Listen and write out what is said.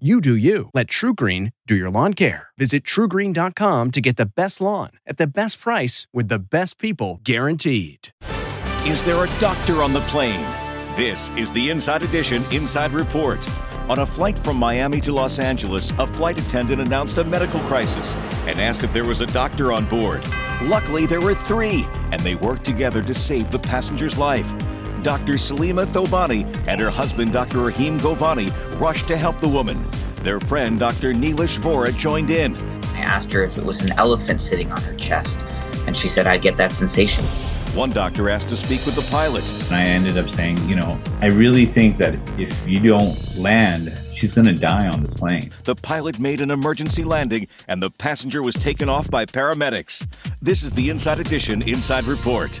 You do you. Let TruGreen do your lawn care. Visit trugreen.com to get the best lawn at the best price with the best people guaranteed. Is there a doctor on the plane? This is the Inside Edition Inside Report. On a flight from Miami to Los Angeles, a flight attendant announced a medical crisis and asked if there was a doctor on board. Luckily, there were three, and they worked together to save the passenger's life. Dr. Salima Thobani and her husband, Dr. Rahim Govani, rushed to help the woman. Their friend, Dr. Neelish Vora, joined in. I asked her if it was an elephant sitting on her chest, and she said, I get that sensation. One doctor asked to speak with the pilot. And I ended up saying, you know, I really think that if you don't land, she's going to die on this plane. The pilot made an emergency landing, and the passenger was taken off by paramedics. This is the Inside Edition Inside Report.